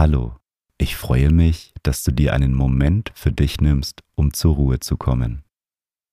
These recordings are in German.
Hallo, ich freue mich, dass du dir einen Moment für dich nimmst, um zur Ruhe zu kommen.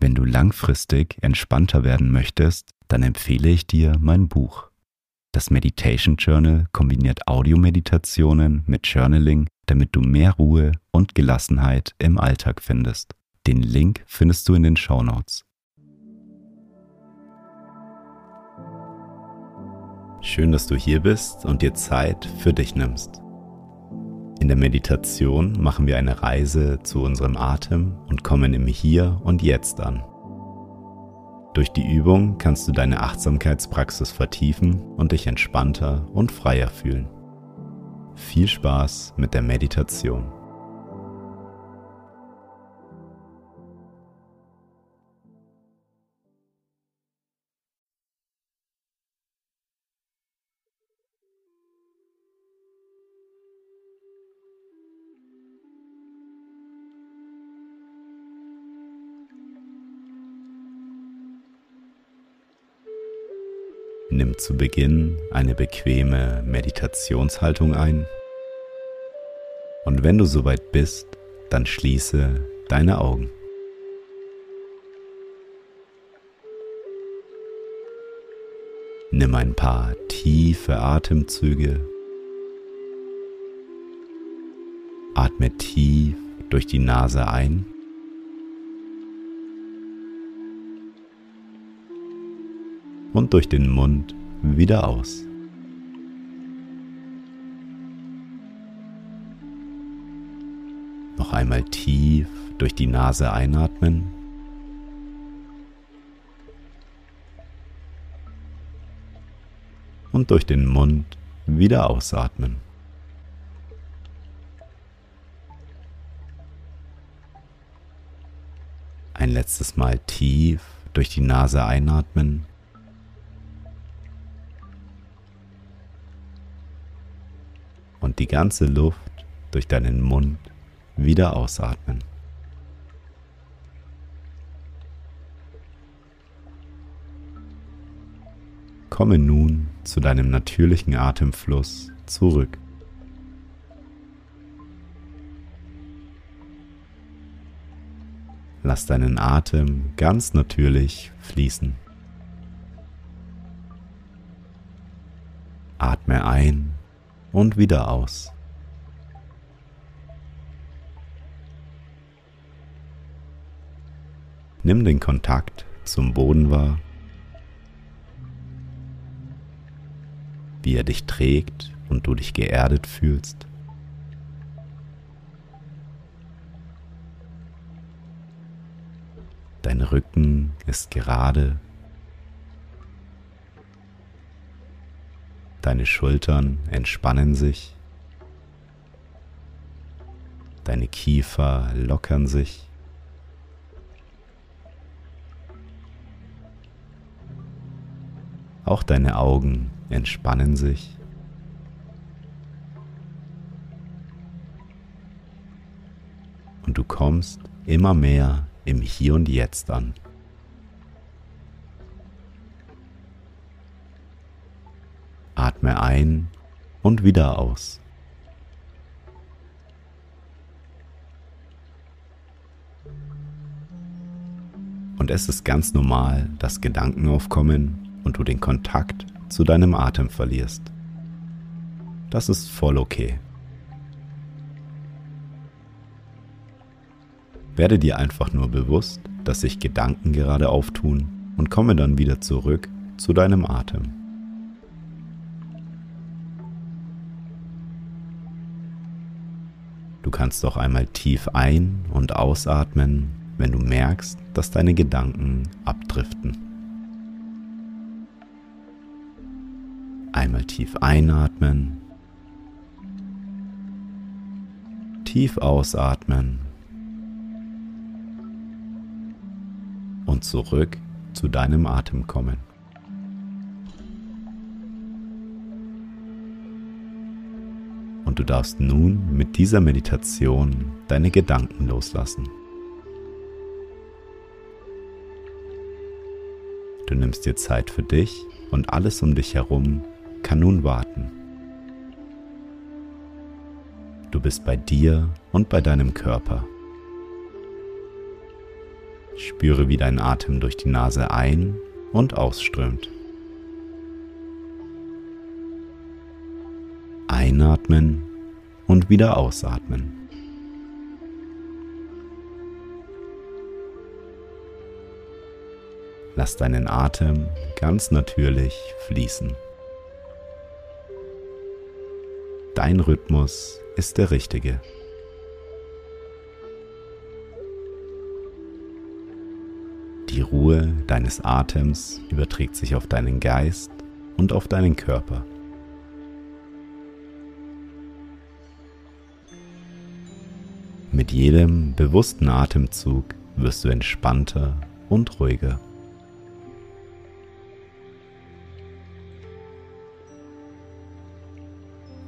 Wenn du langfristig entspannter werden möchtest, dann empfehle ich dir mein Buch. Das Meditation Journal kombiniert Audiomeditationen mit Journaling, damit du mehr Ruhe und Gelassenheit im Alltag findest. Den Link findest du in den Show Notes. Schön, dass du hier bist und dir Zeit für dich nimmst. In der Meditation machen wir eine Reise zu unserem Atem und kommen im Hier und Jetzt an. Durch die Übung kannst du deine Achtsamkeitspraxis vertiefen und dich entspannter und freier fühlen. Viel Spaß mit der Meditation. Nimm zu Beginn eine bequeme Meditationshaltung ein und wenn du soweit bist, dann schließe deine Augen. Nimm ein paar tiefe Atemzüge. Atme tief durch die Nase ein. Und durch den Mund wieder aus. Noch einmal tief durch die Nase einatmen. Und durch den Mund wieder ausatmen. Ein letztes Mal tief durch die Nase einatmen. Und die ganze Luft durch deinen Mund wieder ausatmen. Komme nun zu deinem natürlichen Atemfluss zurück. Lass deinen Atem ganz natürlich fließen. Atme ein und wieder aus. Nimm den Kontakt zum Boden wahr, wie er dich trägt und du dich geerdet fühlst. Dein Rücken ist gerade Deine Schultern entspannen sich. Deine Kiefer lockern sich. Auch deine Augen entspannen sich. Und du kommst immer mehr im Hier und Jetzt an. Atme ein und wieder aus. Und es ist ganz normal, dass Gedanken aufkommen und du den Kontakt zu deinem Atem verlierst. Das ist voll okay. Werde dir einfach nur bewusst, dass sich Gedanken gerade auftun und komme dann wieder zurück zu deinem Atem. Du kannst auch einmal tief ein- und ausatmen, wenn du merkst, dass deine Gedanken abdriften. Einmal tief einatmen, tief ausatmen und zurück zu deinem Atem kommen. Du darfst nun mit dieser Meditation deine Gedanken loslassen. Du nimmst dir Zeit für dich und alles um dich herum kann nun warten. Du bist bei dir und bei deinem Körper. Spüre, wie dein Atem durch die Nase ein- und ausströmt. Einatmen und wieder ausatmen. Lass deinen Atem ganz natürlich fließen. Dein Rhythmus ist der richtige. Die Ruhe deines Atems überträgt sich auf deinen Geist und auf deinen Körper. Mit jedem bewussten Atemzug wirst du entspannter und ruhiger.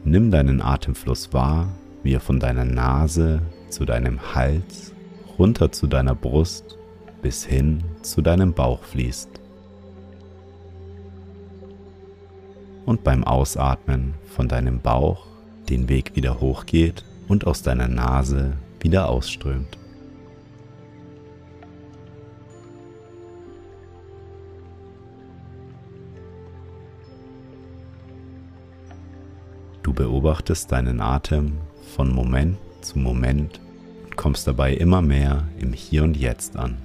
Nimm deinen Atemfluss wahr, wie er von deiner Nase zu deinem Hals, runter zu deiner Brust bis hin zu deinem Bauch fließt. Und beim Ausatmen von deinem Bauch den Weg wieder hochgeht und aus deiner Nase wieder ausströmt. Du beobachtest deinen Atem von Moment zu Moment und kommst dabei immer mehr im Hier und Jetzt an.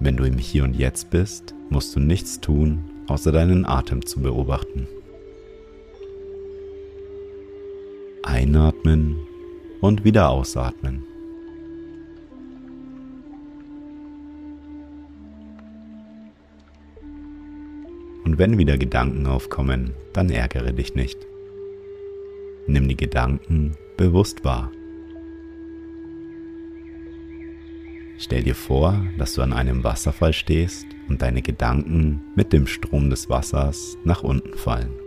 Wenn du im Hier und Jetzt bist, musst du nichts tun, außer deinen Atem zu beobachten. Einatmen und wieder ausatmen. Und wenn wieder Gedanken aufkommen, dann ärgere dich nicht. Nimm die Gedanken bewusst wahr. Stell dir vor, dass du an einem Wasserfall stehst und deine Gedanken mit dem Strom des Wassers nach unten fallen.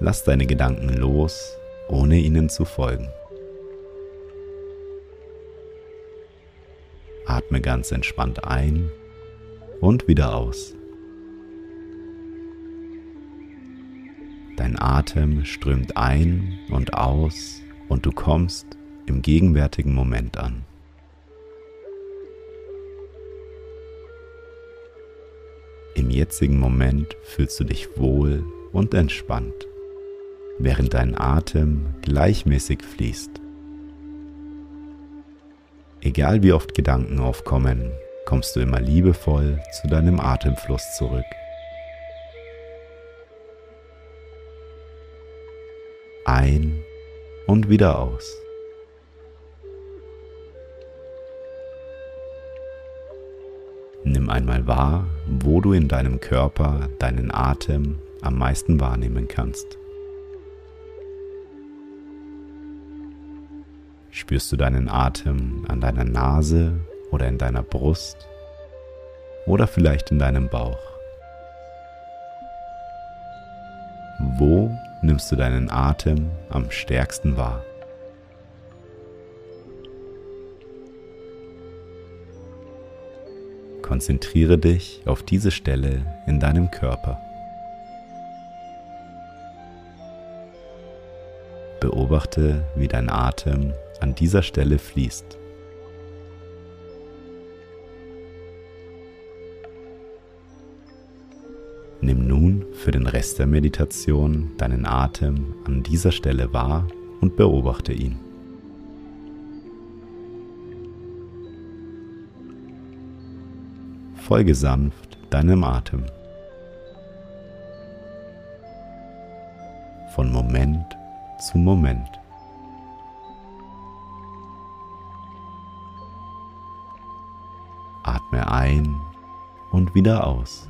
Lass deine Gedanken los, ohne ihnen zu folgen. Atme ganz entspannt ein und wieder aus. Dein Atem strömt ein und aus und du kommst im gegenwärtigen Moment an. Im jetzigen Moment fühlst du dich wohl und entspannt, während dein Atem gleichmäßig fließt. Egal wie oft Gedanken aufkommen, kommst du immer liebevoll zu deinem Atemfluss zurück. Ein und wieder aus. Nimm einmal wahr, wo du in deinem Körper deinen Atem am meisten wahrnehmen kannst. Spürst du deinen Atem an deiner Nase oder in deiner Brust oder vielleicht in deinem Bauch? Wo nimmst du deinen Atem am stärksten wahr? Konzentriere dich auf diese Stelle in deinem Körper. Beobachte, wie dein Atem an dieser Stelle fließt. Nimm nun für den Rest der Meditation deinen Atem an dieser Stelle wahr und beobachte ihn. Folge sanft deinem Atem. Von Moment zu Moment. Ein und wieder aus.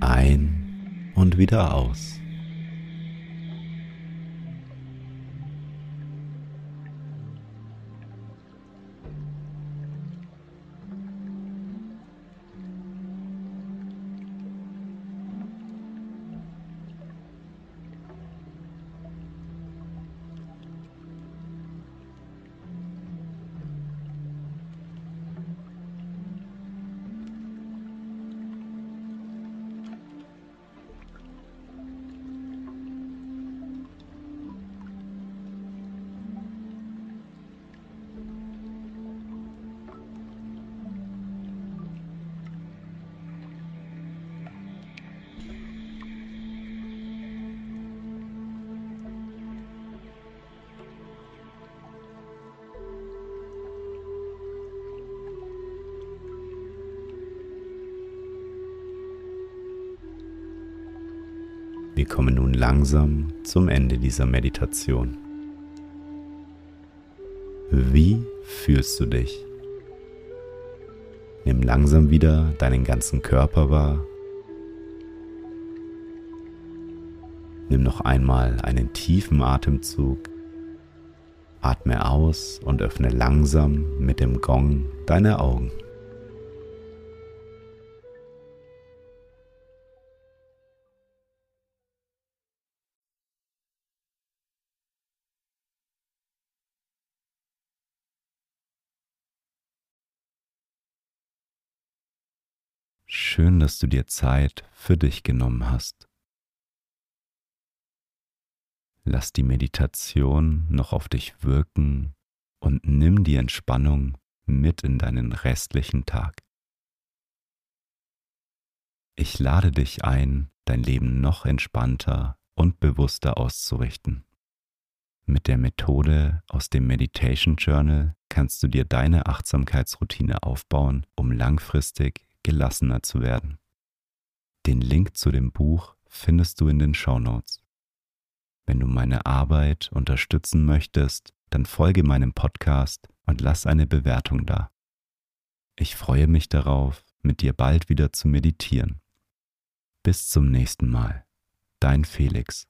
Ein und wieder aus. Wir kommen nun langsam zum Ende dieser Meditation. Wie fühlst du dich? Nimm langsam wieder deinen ganzen Körper wahr. Nimm noch einmal einen tiefen Atemzug. Atme aus und öffne langsam mit dem Gong deine Augen. Schön, dass du dir Zeit für dich genommen hast. Lass die Meditation noch auf dich wirken und nimm die Entspannung mit in deinen restlichen Tag. Ich lade dich ein, dein Leben noch entspannter und bewusster auszurichten. Mit der Methode aus dem Meditation Journal kannst du dir deine Achtsamkeitsroutine aufbauen, um langfristig gelassener zu werden. Den Link zu dem Buch findest du in den Show Notes. Wenn du meine Arbeit unterstützen möchtest, dann folge meinem Podcast und lass eine Bewertung da. Ich freue mich darauf, mit dir bald wieder zu meditieren. Bis zum nächsten Mal. Dein Felix.